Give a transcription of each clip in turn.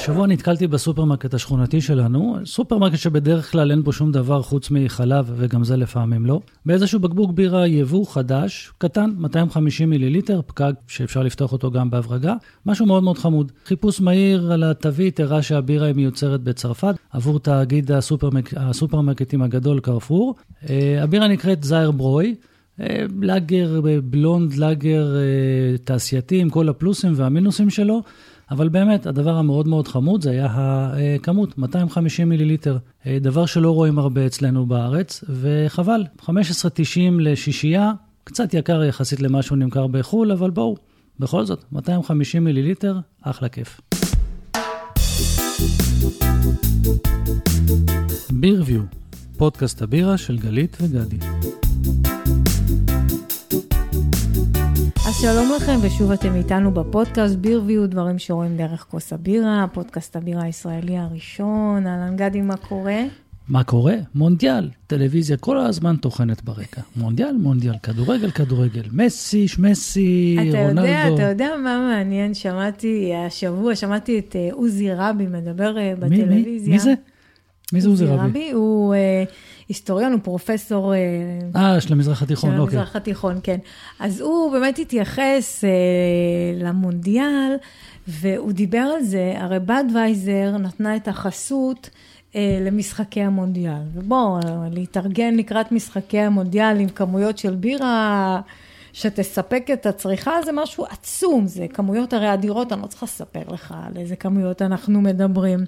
השבוע נתקלתי בסופרמרקט השכונתי שלנו, סופרמרקט שבדרך כלל אין בו שום דבר חוץ מחלב, וגם זה לפעמים לא. באיזשהו בקבוק בירה יבוא חדש, קטן, 250 מיליליטר, פקק שאפשר לפתוח אותו גם בהברגה, משהו מאוד מאוד חמוד. חיפוש מהיר על התווית הראה שהבירה היא מיוצרת בצרפת, עבור תאגיד. הסופרמרקטים הגדול קרפור. אה, הבירה נקראת זייר ברוי. לאגר, בלונד, לאגר אה, תעשייתי עם כל הפלוסים והמינוסים שלו. אבל באמת, הדבר המאוד מאוד חמוד זה היה הכמות, 250 מיליליטר. אה, דבר שלא רואים הרבה אצלנו בארץ, וחבל, 15.90 לשישייה, קצת יקר יחסית למה שהוא נמכר בחו"ל, אבל בואו, בכל זאת, 250 מיליליטר, אחלה כיף. בירביו, פודקאסט הבירה של גלית וגדי. אז שלום לכם, ושוב אתם איתנו בפודקאסט בירביו, דברים שרואים דרך כוס הבירה, פודקאסט הבירה הישראלי הראשון. אהלן גדי, מה קורה? מה קורה? מונדיאל, טלוויזיה כל הזמן טוחנת ברקע. מונדיאל, מונדיאל, כדורגל, כדורגל, מסי, שמסי, אתה רונלדו. יודע, אתה יודע מה מעניין? שמעתי השבוע, שמעתי את אה, עוזי רבי מדבר אה, מי, מי, בטלוויזיה. מי זה? מי זה עוזי רבי? רבי הוא אה, היסטוריון, הוא פרופסור... אה, אה, של המזרח התיכון, של אוקיי. המזרח התיכון, כן. אז הוא באמת התייחס אה, למונדיאל, והוא דיבר על זה, הרי בדווייזר נתנה את החסות אה, למשחקי המונדיאל. ובואו, להתארגן לקראת משחקי המונדיאל עם כמויות של בירה... שתספק את הצריכה זה משהו עצום, זה כמויות הרי אדירות, אני לא צריכה לספר לך על איזה כמויות אנחנו מדברים.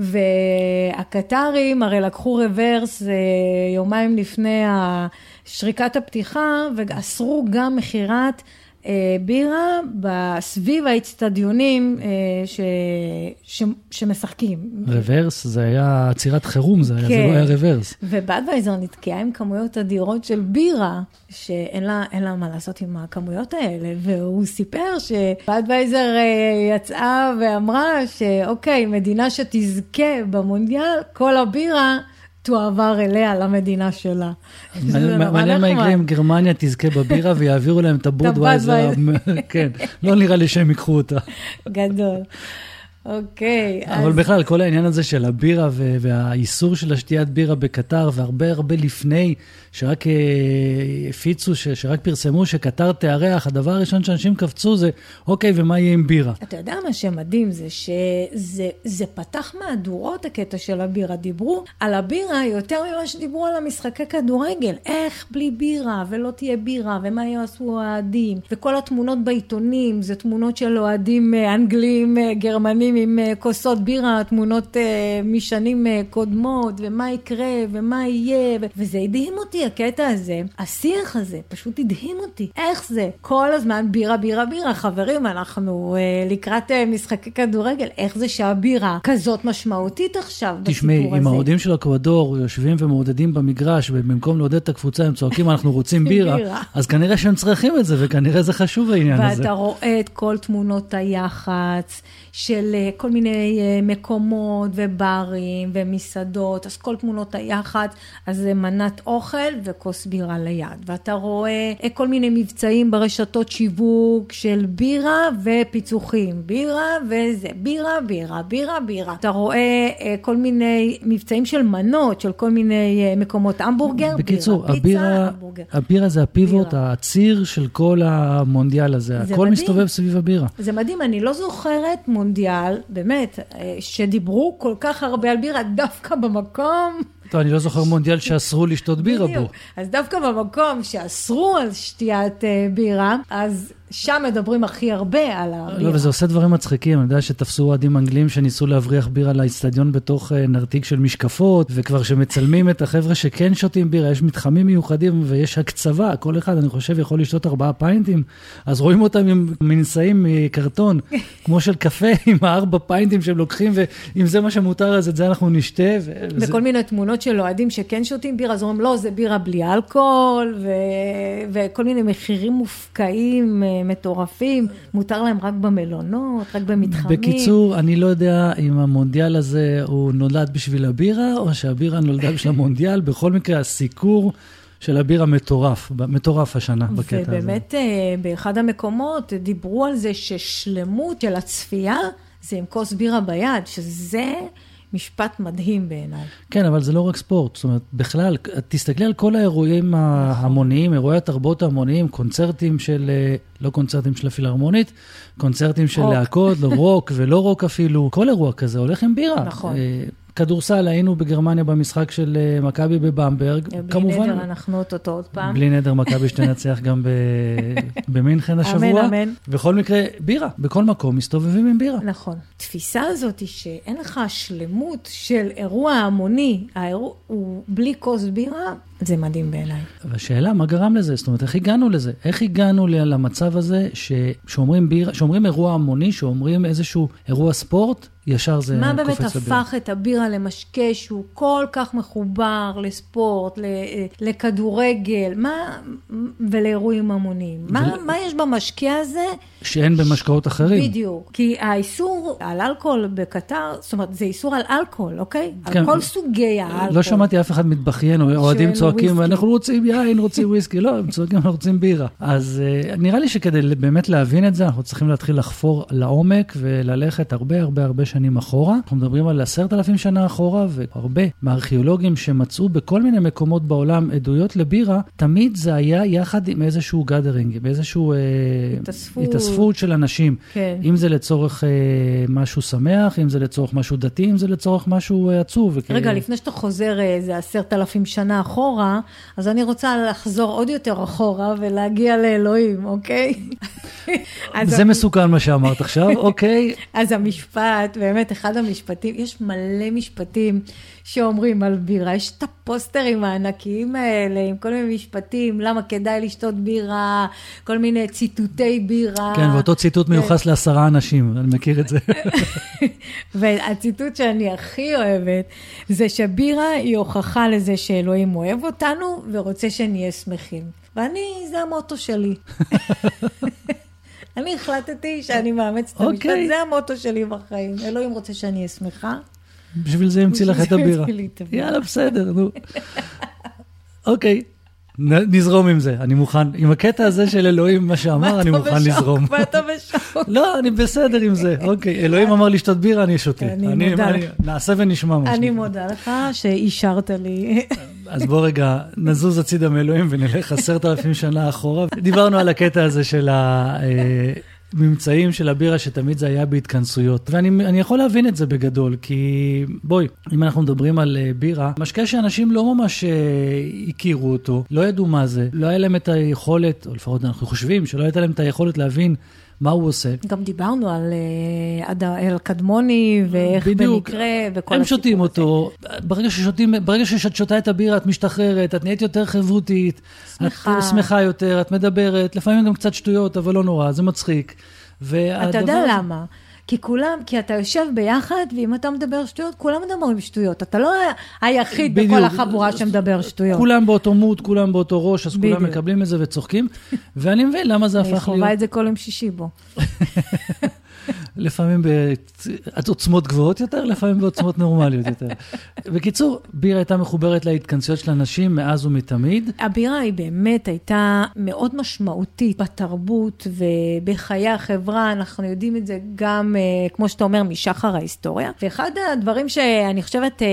והקטרים הרי לקחו רוורס אה, יומיים לפני שריקת הפתיחה ואסרו גם מכירת בירה סביב האצטדיונים אה, שמשחקים. רוורס זה היה עצירת חירום, זה, היה, כן. זה לא היה רוורס. ובדווייזר נתקעה עם כמויות אדירות של בירה, שאין לה, לה מה לעשות עם הכמויות האלה, והוא סיפר שבדווייזר אה, יצאה ואמרה שאוקיי, מדינה שתזכה במונדיאל, כל הבירה תועבר אליה, למדינה שלה. מעניין מה. יקרה אם גרמניה תזכה בבירה ויעבירו להם את הבודווייזר. כן, לא נראה לי שהם ייקחו אותה. גדול. אוקיי, אבל אז בכלל, כל העניין הזה של הבירה והאיסור של השתיית בירה בקטר, והרבה הרבה לפני, שרק אה, הפיצו, ש- שרק פרסמו שקטר תארח, הדבר הראשון שאנשים קפצו זה, אוקיי, ומה יהיה עם בירה? אתה יודע מה שמדהים זה שזה זה פתח מהדורות הקטע של הבירה. דיברו על הבירה יותר ממה שדיברו על המשחקי כדורגל. איך בלי בירה ולא תהיה בירה ומה יעשו האוהדים. וכל התמונות בעיתונים זה תמונות של אוהדים אה, אנגלים, אה, גרמנים עם אה, כוסות בירה, תמונות אה, משנים אה, קודמות ומה יקרה ומה יהיה. ו- וזה הדהים אותי הקטע הזה. השיח הזה פשוט הדהים אותי. איך זה? כל הזמן בירה, בירה, בירה. חברים, אנחנו לקראת משחקי כדורגל. איך זה שהבירה כזאת משמעותית עכשיו בסיפור תשמעי, הזה? אם האוהדים של אקוודור יושבים ומעודדים במגרש, ובמקום לעודד את הקבוצה הם צועקים, אנחנו רוצים בירה, בירה. אז כנראה שהם צריכים את זה, וכנראה זה חשוב העניין הזה. ואתה רואה את כל תמונות היח"צ של אה, כל מיני אה, מקומות וברים ומסעדות, אז כל תמונות היח"צ, אז זה מנת אוכל וכוס בירה ליד. ואתה רואה אה, כל מיני מבצעים ברשתות שיווק של בירה ופיצוחים. בירה וזה, בירה, בירה, בירה, בירה. אתה רואה אה, כל מיני מבצעים של מנות, של כל מיני מקומות המבורגר, בקיצור, בירה, הבירה, פיצה, המבורגר. הבירה זה הפיבוט, בירה. הציר של כל המונדיאל הזה. זה הכל מדהים. מסתובב סביב הבירה. זה מדהים, אני לא זוכרת מונדיאל, באמת, אה, שדיברו כל כך הרבה על בירה, דווקא במקום... טוב, אני לא זוכר מונדיאל שאסרו לשתות בירה בו. בדיוק. אז דווקא במקום שאסרו על שתיית אה, בירה, אז שם מדברים הכי הרבה על הבירה. לא, וזה עושה דברים מצחיקים. אני יודע שתפסו אוהדים אנגלים שניסו להבריח בירה לאיצטדיון בתוך אה, נרתיק של משקפות, וכבר שמצלמים את החבר'ה שכן שותים בירה, יש מתחמים מיוחדים ויש הקצבה, כל אחד, אני חושב, יכול לשתות ארבעה פיינטים, אז רואים אותם עם מנשאים מקרטון, כמו של קפה, עם הארבע פיינטים שהם לוקחים, ואם זה מה שמותר, אז את זה אנחנו נשתה. וזה- וכל מיני תמונות של אוהדים שכן שותים בירה, אז אומרים, לא, זה בירה בלי אלכוהול, ו... וכל מיני מחירים מופקעים, אה, מטורפים, מותר להם רק במלונות, רק במתחמים. בקיצור, אני לא יודע אם המונדיאל הזה הוא נולד בשביל הבירה, או שהבירה נולדה בשביל המונדיאל. בכל מקרה, הסיקור של הבירה מטורף, מטורף השנה בקטע הזה. ובאמת, אה, באחד המקומות דיברו על זה ששלמות של הצפייה זה עם כוס בירה ביד, שזה משפט מדהים בעיניי. כן, אבל זה לא רק ספורט. זאת אומרת, בכלל, תסתכלי על כל האירועים ההמוניים, אירועי התרבות ההמוניים, קונצרטים של, אה, לא קונצרטים של הפילהרמונית, קונצרטים של להקות, לא רוק ולא רוק אפילו. כל אירוע כזה הולך עם בירה. נכון. כדורסל, היינו בגרמניה במשחק של אה, מכבי בבמברג. בלי כמובן, נדר, אנחנו אותו עוד פעם. בלי נדר, מכבי שתנצח גם במינכן השבוע. אמן, אמן. בכל מקרה, בירה. בכל מקום מסתובבים עם בירה. נכון. התפיסה הזאת היא שאין לך שלמות של אירוע המוני, האירוע הוא בלי כוס בירה, זה מדהים בעיניי. והשאלה, מה גרם לזה? זאת אומרת, איך הגענו לזה? איך הגענו למצב הזה שאומרים בירה, שאומרים אירוע המוני, שאומרים איזשהו אירוע ספורט, ישר זה קופץ לבירה. מה באמת הפך את הבירה למשקה שהוא כל כך מחובר לספורט, לכדורגל, מה, ולאירועים המוניים? מה, מה יש במשקה הזה? שאין במשקאות אחרים. בדיוק. כי האיסור על אלכוהול בקטר, זאת אומרת, זה איסור על אלכוהול, אוקיי? כן. על כל סוגי האלכוהול. לא שמעתי אף אחד מתבכיין, או אוהדים צועקים, אנחנו רוצים יין, רוצים וויסקי. לא, הם צועקים, אנחנו רוצים בירה. אז uh, נראה לי שכדי באמת להבין את זה, אנחנו צריכים להתחיל לחפור לעומק וללכת הרבה הרבה הרבה שנים אחורה. אנחנו מדברים על עשרת אלפים שנה אחורה, והרבה מהארכיאולוגים שמצאו בכל מיני מקומות בעולם עדויות לבירה, תמיד זה היה יחד עם איזשהו gathering, עם איזשהו... Uh, התאספות. התאספות של אנשים. כן. אם זה לצורך uh, משהו שמח, אם זה לצורך משהו דתי, אם זה לצורך משהו uh, עצוב. רגע, וכ... לפני שאתה חוזר איזה עשרת אלפים שנה אחורה, אז אני רוצה לחזור עוד יותר אחורה ולהגיע לאלוהים, אוקיי? זה מסוכן מה שאמרת עכשיו, אוקיי. אז המשפט, באמת, אחד המשפטים, יש מלא משפטים שאומרים על בירה, יש את הפוסטרים הענקיים האלה, עם כל מיני משפטים, למה כדאי לשתות בירה, כל מיני ציטוטי בירה. כן, ואותו ציטוט מיוחס לעשרה אנשים, אני מכיר את זה. והציטוט שאני הכי אוהבת, זה שבירה היא הוכחה לזה שאלוהים אוהב אותנו ורוצה שנהיה שמחים. ואני, זה המוטו שלי. אני החלטתי שאני מאמצת את המשפט, אוקיי. זה המוטו שלי בחיים. אלוהים רוצה שאני אהיה שמחה. בשביל זה המציא לך את הבירה. יאללה, בסדר, נו. אוקיי, נזרום עם זה, אני מוכן. עם הקטע הזה של אלוהים, מה שאמר, אני מוכן לזרום. מה אתה בשוק? לא, אני בסדר עם זה. אוקיי, אלוהים אמר לשתות בירה, אני שותה. אני מודה לך. נעשה ונשמע מה אני מודה לך שאישרת לי. אז בוא רגע, נזוז הצידה מאלוהים ונלך עשרת אלפים שנה אחורה. דיברנו על הקטע הזה של ה... אה, ממצאים של הבירה שתמיד זה היה בהתכנסויות. ואני יכול להבין את זה בגדול, כי בואי, אם אנחנו מדברים על uh, בירה, משקה שאנשים לא ממש uh, הכירו אותו, לא ידעו מה זה, לא היה להם את היכולת, או לפחות אנחנו חושבים שלא הייתה להם את היכולת להבין מה הוא עושה. גם דיברנו על אה, אל קדמוני, ואיך בדיוק, במקרה, וכל הסיפור הזה. הם שותים אותו, ברגע, ששותים, ברגע שאת שותה את הבירה, את משתחררת, את נהיית יותר חברותית, שמחה. את שמחה יותר, את מדברת, לפעמים גם קצת שטויות, אבל לא נורא, זה מצחיק. אתה יודע למה? כי כולם, כי אתה יושב ביחד, ואם אתה מדבר שטויות, כולם מדברים שטויות. אתה לא היחיד בדיוק. בכל החבורה שמדבר שטויות. כולם באותו מוד, כולם באותו ראש, אז בדיוק. כולם מקבלים את זה וצוחקים. ואני מבין למה זה הפך להיות... אני חווה את זה כל יום שישי בו. לפעמים בעוצמות גבוהות יותר, לפעמים בעוצמות נורמליות יותר. בקיצור, בירה הייתה מחוברת להתכנסויות של אנשים מאז ומתמיד. הבירה היא באמת הייתה מאוד משמעותית בתרבות ובחיי החברה, אנחנו יודעים את זה גם, אה, כמו שאתה אומר, משחר ההיסטוריה. ואחד הדברים שאני חושבת, אה,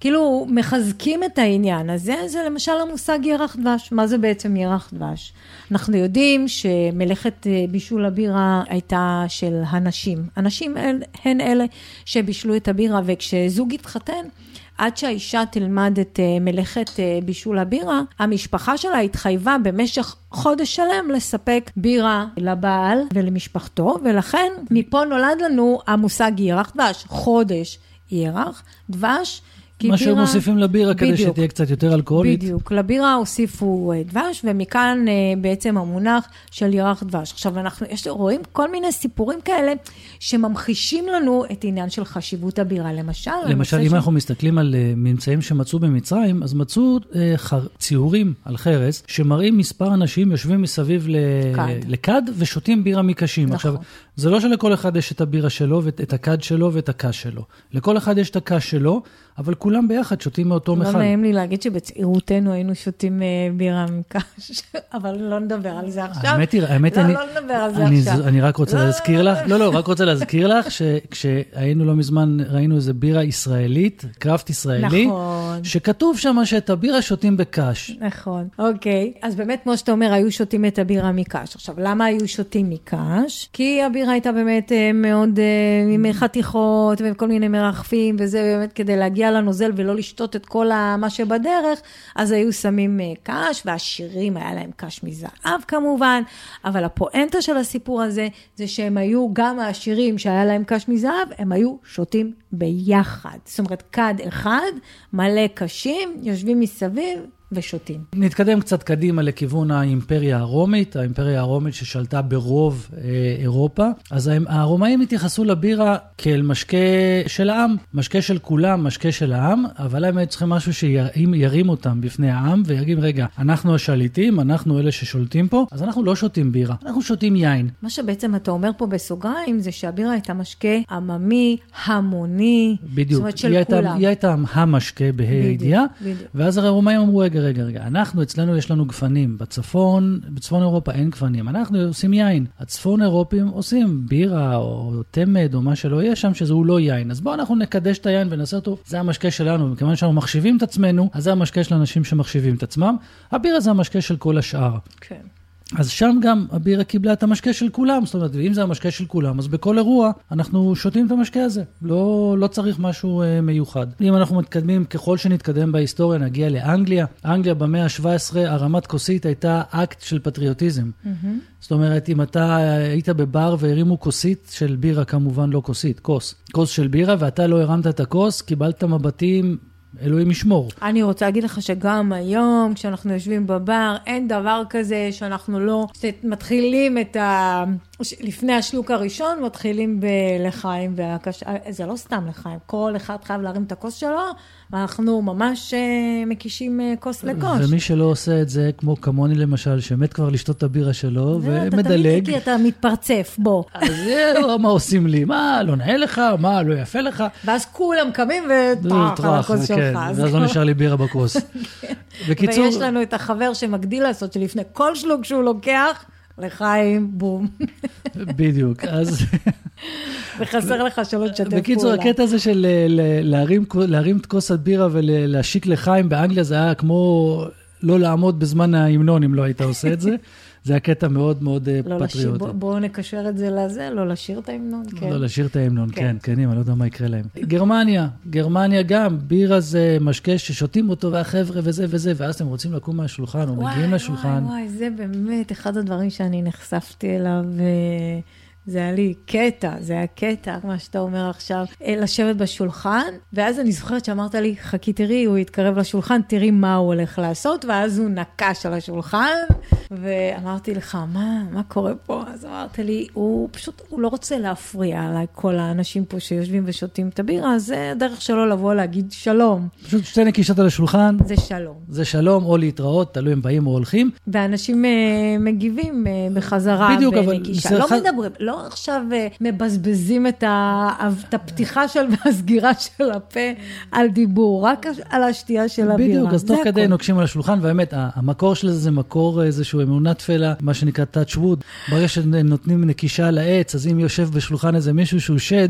כאילו, מחזקים את העניין הזה, זה למשל המושג ירח דבש. מה זה בעצם ירח דבש? אנחנו יודעים שמלאכת אה, בישול הבירה הייתה של הנשים. הנשים הן אלה שבישלו את הבירה, וכשזוג התחתן, עד שהאישה תלמד את אה, מלאכת אה, בישול הבירה, המשפחה שלה התחייבה במשך חודש שלם לספק בירה לבעל ולמשפחתו, ולכן מפה נולד לנו המושג ירח דבש, חודש ירח, דבש. מה שהם מוסיפים לבירה כדי שתהיה קצת יותר אלכוהולית. בדיוק, לבירה הוסיפו אה, דבש, ומכאן אה, בעצם המונח של ירח דבש. עכשיו, אנחנו יש, רואים כל מיני סיפורים כאלה שממחישים לנו את העניין של חשיבות הבירה. למשל, למשל, אם ש... אנחנו מסתכלים על uh, ממצאים שמצאו במצרים, אז מצאו חר... ציורים על חרס, שמראים מספר אנשים יושבים מסביב ל... לכד ושותים בירה מקשים. נכון. עכשיו, זה לא שלכל אחד יש את הבירה שלו, ואת הכד שלו ואת הקש שלו. לכל אחד יש את הקש שלו, אבל כולם ביחד שותים מאותו לא מכל. נעים לי להגיד שבצעירותנו היינו שותים אה, בירה מקש, אבל לא נדבר על זה עכשיו. האמת היא, האמת לא, אני, לא נדבר על זה עכשיו. אני רק רוצה לא, לא, להזכיר לא, לך, לא, לא, רק רוצה להזכיר לך שכשהיינו לא מזמן, ראינו איזה בירה ישראלית, קראפט ישראלי, נכון. שכתוב שם שאת הבירה שותים בקש. נכון, אוקיי. אז באמת, כמו שאתה אומר, היו שותים את הבירה מקש. עכשיו, למה היו שותים מקש? כי הבירה הייתה באמת אה, מאוד אה, עם חתיכות וכל מיני מרחפים, וזה באמת כדי להגיע לנוזל ולא לשתות את כל מה שבדרך, אז היו שמים אה, קש, והעשירים היה להם קש מזהב כמובן, אבל הפואנטה של הסיפור הזה, זה שהם היו, גם העשירים שהיה להם קש מזהב, הם היו שותים ביחד. זאת אומרת, כד אחד, מלא קשים, יושבים מסביב ושותים. נתקדם קצת קדימה לכיוון האימפריה הרומית, האימפריה הרומית ששלטה ברוב אה, אירופה. אז הרומאים התייחסו לבירה כאל משקה של העם, משקה של כולם, משקה של העם, אבל הם היו צריכים משהו שירים ירים אותם בפני העם ויגיד, רגע, אנחנו השליטים, אנחנו אלה ששולטים פה, אז אנחנו לא שותים בירה, אנחנו שותים יין. מה שבעצם אתה אומר פה בסוגריים, זה שהבירה הייתה משקה עממי, המוני, בדיוק. זאת אומרת של היא הייתה, כולם. היא הייתה המשקה בה"א הידיעה. ואז הרומאים אמרו, רגע, רגע, רגע, אנחנו, אצלנו יש לנו גפנים, בצפון, בצפון אירופה אין גפנים, אנחנו עושים יין. הצפון אירופים עושים בירה או תמד או מה שלא יהיה שם, שזה הוא לא יין. אז בואו אנחנו נקדש את היין ונעשה אותו, זה המשקה שלנו, מכיוון שאנחנו מחשיבים את עצמנו, אז זה המשקה של אנשים שמחשיבים את עצמם. הבירה זה המשקה של כל השאר. כן. אז שם גם הבירה קיבלה את המשקה של כולם, זאת אומרת, ואם זה המשקה של כולם, אז בכל אירוע אנחנו שותים את המשקה הזה. לא, לא צריך משהו אה, מיוחד. אם אנחנו מתקדמים, ככל שנתקדם בהיסטוריה, נגיע לאנגליה. אנגליה במאה ה-17, הרמת כוסית הייתה אקט של פטריוטיזם. זאת אומרת, אם אתה היית בבר והרימו כוסית של בירה, כמובן לא כוסית, כוס, כוס של בירה, ואתה לא הרמת את הכוס, קיבלת מבטים, אלוהים ישמור. אני רוצה להגיד לך שגם היום, כשאנחנו יושבים בבר, אין דבר כזה שאנחנו לא מתחילים את ה... לפני השלוק הראשון, מתחילים בלחיים, והקש... זה לא סתם לחיים, כל אחד חייב להרים את הכוס שלו, ואנחנו ממש אה, מקישים אה, כוס לכוס. ומי שלא עושה את זה, כמו כמוני למשל, שמת כבר לשתות את הבירה שלו, אתה תמיד ומדלג, כי אתה מתפרצף, בוא. אז זהו, מה עושים לי? מה, לא נאה לך? מה, לא יפה לך? ואז כולם קמים וטרח על הכוס כן, שלך. ואז אז לא נשאר לי בירה בכוס. בקיצור, ויש לנו את החבר שמגדיל לעשות, שלפני כל שלוק שהוא לוקח, לחיים, בום. בדיוק, אז וחסר לך שלא תשתף פעולה. בקיצור, הקטע הזה של אה, להרים להרים את כוס הבירה ולהשיק לחיים באנגליה, זה היה כמו לא לעמוד בזמן ההמנון אם לא היית עושה את זה. זה היה קטע מאוד מאוד אה, לא פטריוטי. בוא- בואו נקשר את זה לזה, לא לשיר את ההמנון, כן. לא, לשיר את ההמנון, כן. כן, כן, אני לא יודע מה יקרה להם. גרמניה, גרמניה גם, בירה זה משקה ששותים אותו והחבר'ה וזה וזה, ואז אתם רוצים לקום מהשולחן או מגיעים לשולחן. וואי, וואי, זה באמת אחד הדברים שאני נחשפתי אליו. אה, זה היה לי קטע, זה היה קטע, מה שאתה אומר עכשיו, אה, לשבת בשולחן, ואז אני זוכרת שאמרת לי, חכי תראי, הוא יתקרב לשולחן, תראי מה הוא הולך לעשות, ואז הוא נקש על השולחן, ואמרתי לך, מה, מה קורה פה? אז אמרת לי, הוא פשוט, הוא לא רוצה להפריע לכל האנשים פה שיושבים ושותים את הבירה, זה הדרך שלו לבוא להגיד שלום, פשוט שתי נקישות על השולחן, זה שלום. זה שלום או להתראות, תלוי אם באים או הולכים. ואנשים אה, מגיבים אה, בחזרה בדיוק, אבל בנקישה. לא מדברים, לא עכשיו אה, מבזבזים את, ה, את הפתיחה של והסגירה של הפה על דיבור, רק על השתייה של הבירה. בדיוק, אז תוך כדי הכל. נוקשים על השולחן, והאמת, המקור של זה זה מקור איזשהו אמונה תפלה, מה שנקרא touch wood. ברגע שנותנים נקישה על העץ, אז אם יושב בשולחן איזה מישהו שהוא שד,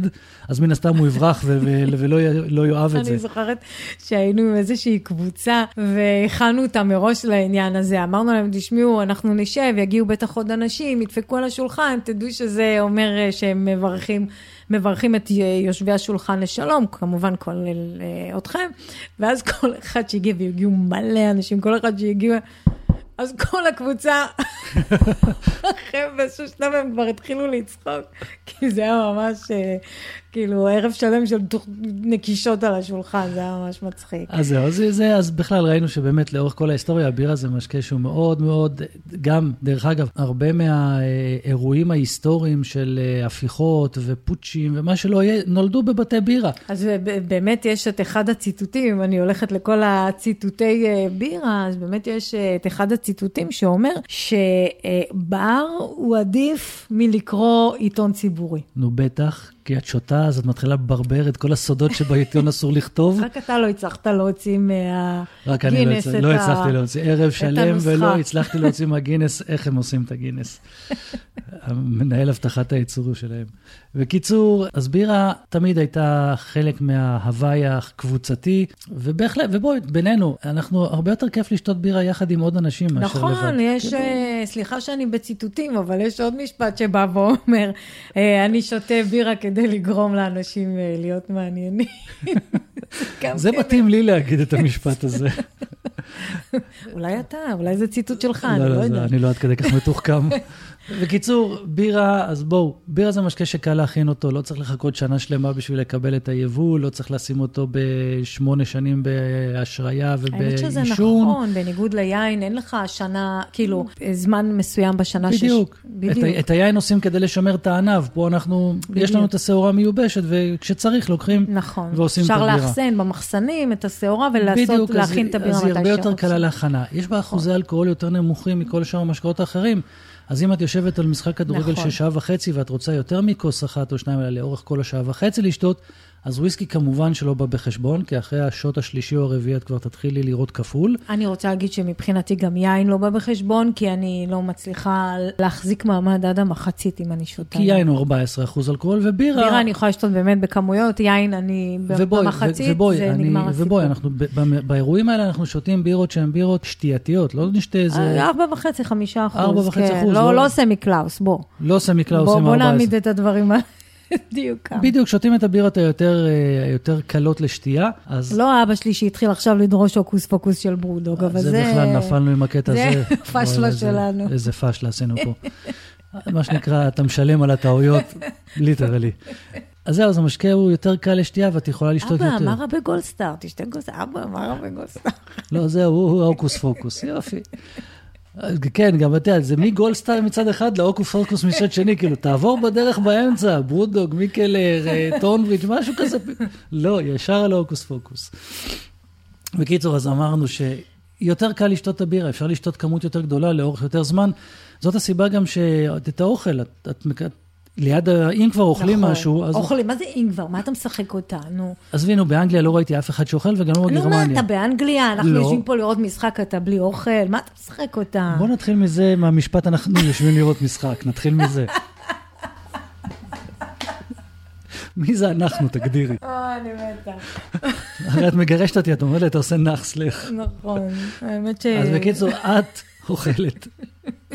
אז מן הסתם הוא יברח ולא לא יאהב את זה. אני זוכרת שהיינו עם איזושהי קבוצה והכנו אותה מראש לעניין הזה. אמרנו להם, תשמעו, אנחנו נשב, יגיעו בטח עוד אנשים, ידפקו על השולחן, תדעו שזה אומר אה, שהם מברכים, מברכים את אה, יושבי השולחן לשלום, כמובן כולל אה, אתכם. ואז כל אחד שהגיע, והגיעו מלא אנשים, כל אחד שהגיע... אז כל הקבוצה, אחרי באיזשהו שלב הם כבר התחילו לצחוק, כי זה היה ממש, כאילו, ערב שלם של נקישות על השולחן, זה היה ממש מצחיק. אז זהו, אז, זה, אז בכלל ראינו שבאמת לאורך כל ההיסטוריה, הבירה זה משקה שהוא מאוד מאוד, גם, דרך אגב, הרבה מהאירועים ההיסטוריים של אה, הפיכות ופוצ'ים ומה שלא יהיה, נולדו בבתי בירה. אז באמת יש את אחד הציטוטים, אם אני הולכת לכל הציטוטי אה, בירה, אז באמת יש אה, את אחד הציטוטים שאומר שבר הוא עדיף מלקרוא עיתון ציבורי. נו, בטח. כי את שותה, אז את מתחילה לברבר את כל הסודות שבעיתון אסור לכתוב. רק אתה לא הצלחת להוציא מהגינס את ה... רק אני לא, הצ... לא הצלחתי להוציא. ערב שלם ולא הצלחתי להוציא מהגינס איך הם עושים את הגינס. מנהל אבטחת הייצור שלהם. בקיצור, אז בירה תמיד הייתה חלק מההוואי הקבוצתי, ובהחלט, ובואי, בינינו, אנחנו, הרבה יותר כיף לשתות בירה יחד עם עוד אנשים מאשר נכון, לבד. נכון, יש, כאילו... סליחה שאני בציטוטים, אבל יש עוד משפט שבא ואומר, אה, אני שותה בירה כדי לגרום לאנשים אה, להיות מעניינים. זה מתאים לי להגיד את המשפט הזה. אולי אתה, אולי זה ציטוט שלך, לא, אני לא, לא יודעת. אני לא עד כדי כך מתוחכם. בקיצור, בירה, אז בואו, בירה זה משקה שקל להכין אותו, לא צריך לחכות שנה שלמה בשביל לקבל את היבוא, לא צריך לשים אותו בשמונה שנים בהשריה ובעישון. האמת שזה נכון, בניגוד ליין, אין לך שנה, כאילו, זמן מסוים בשנה בדיוק. ש... בדיוק. את, את היין עושים כדי לשמר את הענב, פה אנחנו, בדיוק. יש לנו את השעורה מיובשת, וכשצריך לוקחים נכון. ועושים את הבירה. אפשר לאחסן במחסנים את השעורה ולעשות, להכין את הבירה מתי שרוצים. אז היא הרבה יותר קלה להכנה. יש בה אחוזי אלכוהול יותר נמוכים מכל שאר המשקאות האחרים. אז אם את יושבת על משחק כדורגל נכון. של שעה וחצי ואת רוצה יותר מכוס אחת או שניים, אלא לאורך כל השעה וחצי לשתות, אז וויסקי כמובן שלא בא בחשבון, כי אחרי השוט השלישי או הרביעי את כבר תתחילי לראות כפול. אני רוצה להגיד שמבחינתי גם יין לא בא בחשבון, כי אני לא מצליחה להחזיק מעמד עד המחצית אם אני שותה. כי יין הוא 14% אלכוהול, ובירה... בירה אני יכולה לשתות באמת בכמויות, יין אני ובואי, במחצית, ובואי, זה אני, נגמר הסיפור. ובואי, אנחנו, באירועים האלה אנחנו שותים בירות שהן בירות שתייתיות, לא נשתה איזה... 4.5, 5 אחוז. 4.5 כן. אחוז. לא, לא Samichlaus, בוא. לא Samichlaus עם 14. בוא נעמיד את הדברים האלה. דיוקם. בדיוק, שותים את הבירות היותר, היותר קלות לשתייה, אז... לא אבא שלי שהתחיל עכשיו לדרוש הוקוס פוקוס של BrewDog, אבל זה... זה בכלל, נפלנו עם הקטע הזה. זה פשלה שלנו. איזה פשלה עשינו פה. מה שנקרא, אתה משלם על הטעויות, literally. אז זהו, אז המשקה הוא יותר קל לשתייה, ואת יכולה לשתות יותר. אבא, מה רע בגולדסטאר? תשתה גולדסטאר. אבא, מה רע בגולדסטאר? לא, זהו, הוא הוקוס פוקוס, יופי. כן, גם אתה יודע, זה מגולדסטאר מצד אחד להוקוס פוקוס מצד שני, כאילו, תעבור בדרך באמצע, BrewDog, Mikkeller, טונביץ', משהו כזה. לא, ישר על ההוקוס פוקוס. בקיצור, אז אמרנו שיותר קל לשתות את הבירה, אפשר לשתות כמות יותר גדולה לאורך יותר זמן. זאת הסיבה גם שאת האוכל, את, את, ליד, אם כבר אוכלים נכון. משהו, אז... אוכלים, מה זה אם כבר? מה אתה משחק אותנו? עזבי, נו, באנגליה לא ראיתי אף אחד שאוכל וגם לא בגרמניה. נו, מה, אתה באנגליה? אנחנו לא. יושבים פה לראות משחק, אתה בלי אוכל, מה אתה משחק אותה? בוא נתחיל מזה, מהמשפט אנחנו יושבים לראות משחק, נתחיל מזה. מי זה אנחנו, תגדירי. אה, אני מתה. הרי את מגרשת אותי, את אומרת אתה עושה נאחס לך. נכון, האמת ש... אז בקיצור, את אוכלת.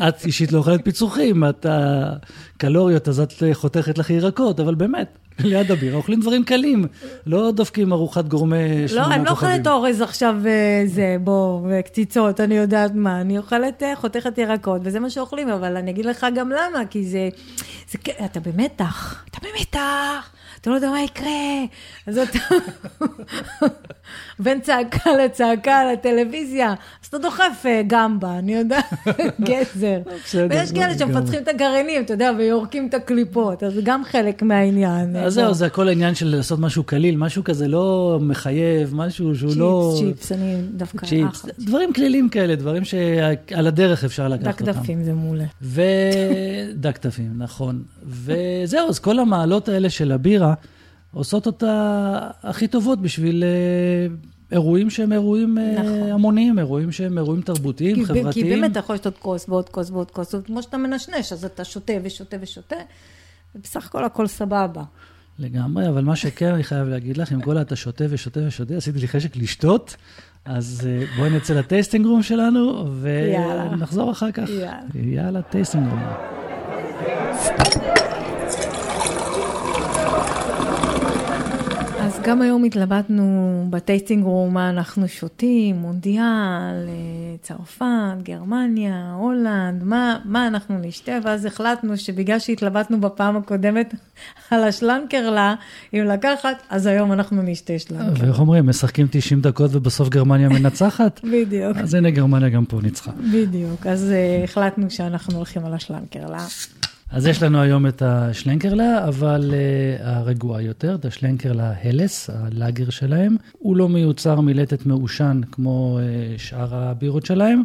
את אישית לא אוכלת פיצוחים, את הקלוריות, אז את חותכת לך ירקות, אבל באמת, ליד הבירה אוכלים דברים קלים, לא דופקים ארוחת גורמה שמונה לא, כוכבים. אני לא אוכלת אורז עכשיו, אה, זה, בוא, וקציצות, אני יודעת מה, אני אוכלת, אה, חותכת ירקות, וזה מה שאוכלים, אבל אני אגיד לך גם למה, כי זה, זה, אתה במתח, אתה במתח. אתה לא יודע מה יקרה, אז אתה... בין צעקה לצעקה על הטלוויזיה, אז אתה דוחף אה, גמבה, אני יודעת, גזר. ויש כאלה שמפצחים את הגרעינים, אתה יודע, ויורקים את הקליפות, אז זה גם חלק מהעניין. אז זהו, זה הכל העניין של לעשות משהו קליל, משהו כזה לא מחייב, משהו שהוא לא... צ'יפס, צ'יפס, אני דווקא... צ'יפס, דברים כלילים כאלה, דברים שעל הדרך אפשר לקחת אותם. דקדפים זה מעולה. ודקדפים, נכון. וזהו, אז כל המעלות האלה של הבירה, עושות אותה הכי טובות בשביל אה, אירועים שהם אירועים אה, נכון. המוניים, אירועים שהם אירועים תרבותיים, כי, חברתיים. כי באמת אתה יכול לשתות כוס ועוד כוס ועוד כוס, כמו שאתה מנשנש, אז אתה שותה ושותה ושותה, ובסך הכל הכל סבבה. לגמרי, אבל מה שכן אני חייב להגיד לך, אם כל אתה שותה ושותה ושותה, עשיתי לי חשק לשתות, אז אה, בואי נצא לטייסטינג רום שלנו, ונחזור אחר כך. יאללה. יאללה, טייסטינג רום. אז גם היום התלבטנו בטייסטינג רום מה אנחנו שותים, מונדיאל, אה, צרפת, גרמניה, הולנד, מה, מה אנחנו נשתה, ואז החלטנו שבגלל שהתלבטנו בפעם הקודמת על השלנקרלה, אם לקחת, אז היום אנחנו נשתה שלנקרלה. ואיך אומרים, משחקים 90 דקות ובסוף גרמניה מנצחת? בדיוק. אז הנה גרמניה גם פה ניצחה. בדיוק, אז uh, החלטנו שאנחנו הולכים על השלנקרלה. אז יש לנו היום את השלנקרלה, אבל uh, הרגועה יותר, את השלנקרלה הלס, הלאגר שלהם. הוא לא מיוצר מלטת מעושן כמו uh, שאר הבירות שלהם,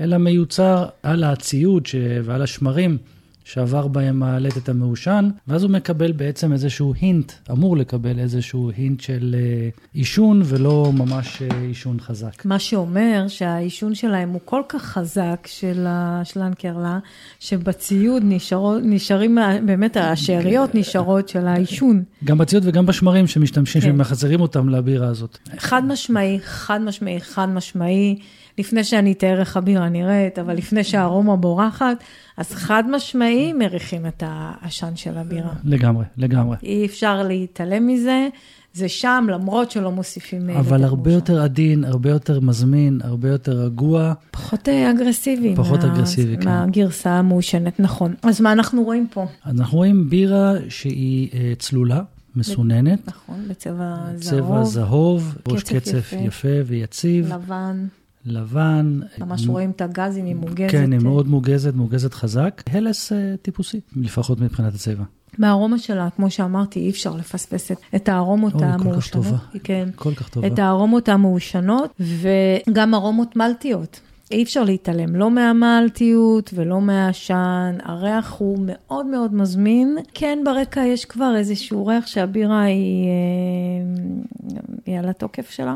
אלא מיוצר על הציוד ש... ועל השמרים שעבר בהם הלטת המעושן, ואז הוא מקבל בעצם איזשהו הינט, אמור לקבל איזשהו הינט של אה, עישון, ולא ממש אה, עישון חזק. מה שאומר שהעישון שלהם הוא כל כך חזק, של השלנקרלה, שבציוד נשארות, נשארים, באמת השאריות נשארות של העישון. גם בציוד וגם בשמרים שמשתמשים, כן. שמחזירים אותם לבירה הזאת. חד משמעי, חד משמעי, חד משמעי. לפני שאני אתאר איך הבירה נראית, אבל לפני שהארומה בורחת, אז חד משמעי מריחים את העשן של הבירה. לגמרי, לגמרי. אי אפשר להתעלם מזה. זה שם, למרות שלא מוסיפים... אה, אבל הרבה מושם. יותר עדין, הרבה יותר מזמין, הרבה יותר רגוע. פחות אה, אגרסיבי. פחות מה, אגרסיבי, כן. מהגרסה המעושנת, נכון. אז מה אנחנו רואים פה? אנחנו רואים בירה שהיא uh, צלולה. מסוננת. נכון, בצבע זהוב. צבע זהוב, ראש קצף יפה, יפה ויציב. לבן. לבן. ממש מ... רואים את הגזים, היא מוגזת. כן, היא מאוד מוגזת, מוגזת חזק. הלס uh, טיפוסי, לפחות מבחינת הצבע. מהארומה שלה, כמו שאמרתי, אי אפשר לפספס את הארומות המעושנות. היא כל כך טובה. כן. כל כך טובה. את הארומות המעושנות, וגם ארומות מלטיות. אי אפשר להתעלם, לא מהמלטיות ולא מהעשן, הריח הוא מאוד מאוד מזמין. כן, ברקע יש כבר איזשהו ריח שהבירה היא, אה, היא על התוקף שלה.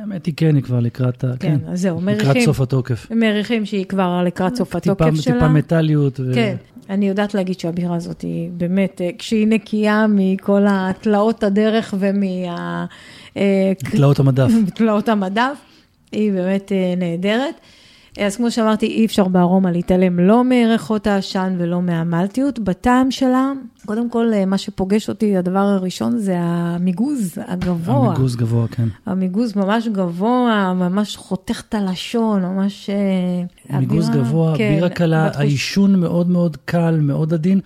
האמת היא כן, היא כבר לקראת, כן, כן אז זהו, מריחים. לקראת סוף התוקף. מריחים שהיא כבר לקראת סוף התוקף טיפה, שלה. טיפה מטאליות. ו... כן, אני יודעת להגיד שהבירה הזאת היא באמת, אה, כשהיא נקייה מכל התלאות הדרך ומה... אה, תלאות המדף. תלאות המדף, היא באמת אה, נהדרת. אז כמו שאמרתי, אי אפשר בארומה להתעלם לא מריחות העשן ולא מהמלטיות. בטעם שלה, קודם כל, מה שפוגש אותי, הדבר הראשון זה המיגוז הגבוה. המיגוז גבוה, כן. המיגוז ממש גבוה, ממש חותך את הלשון, ממש... אה, מיגוז הבירה, גבוה, כן, בירה קלה, בתחוש... העישון מאוד מאוד קל, מאוד עדין.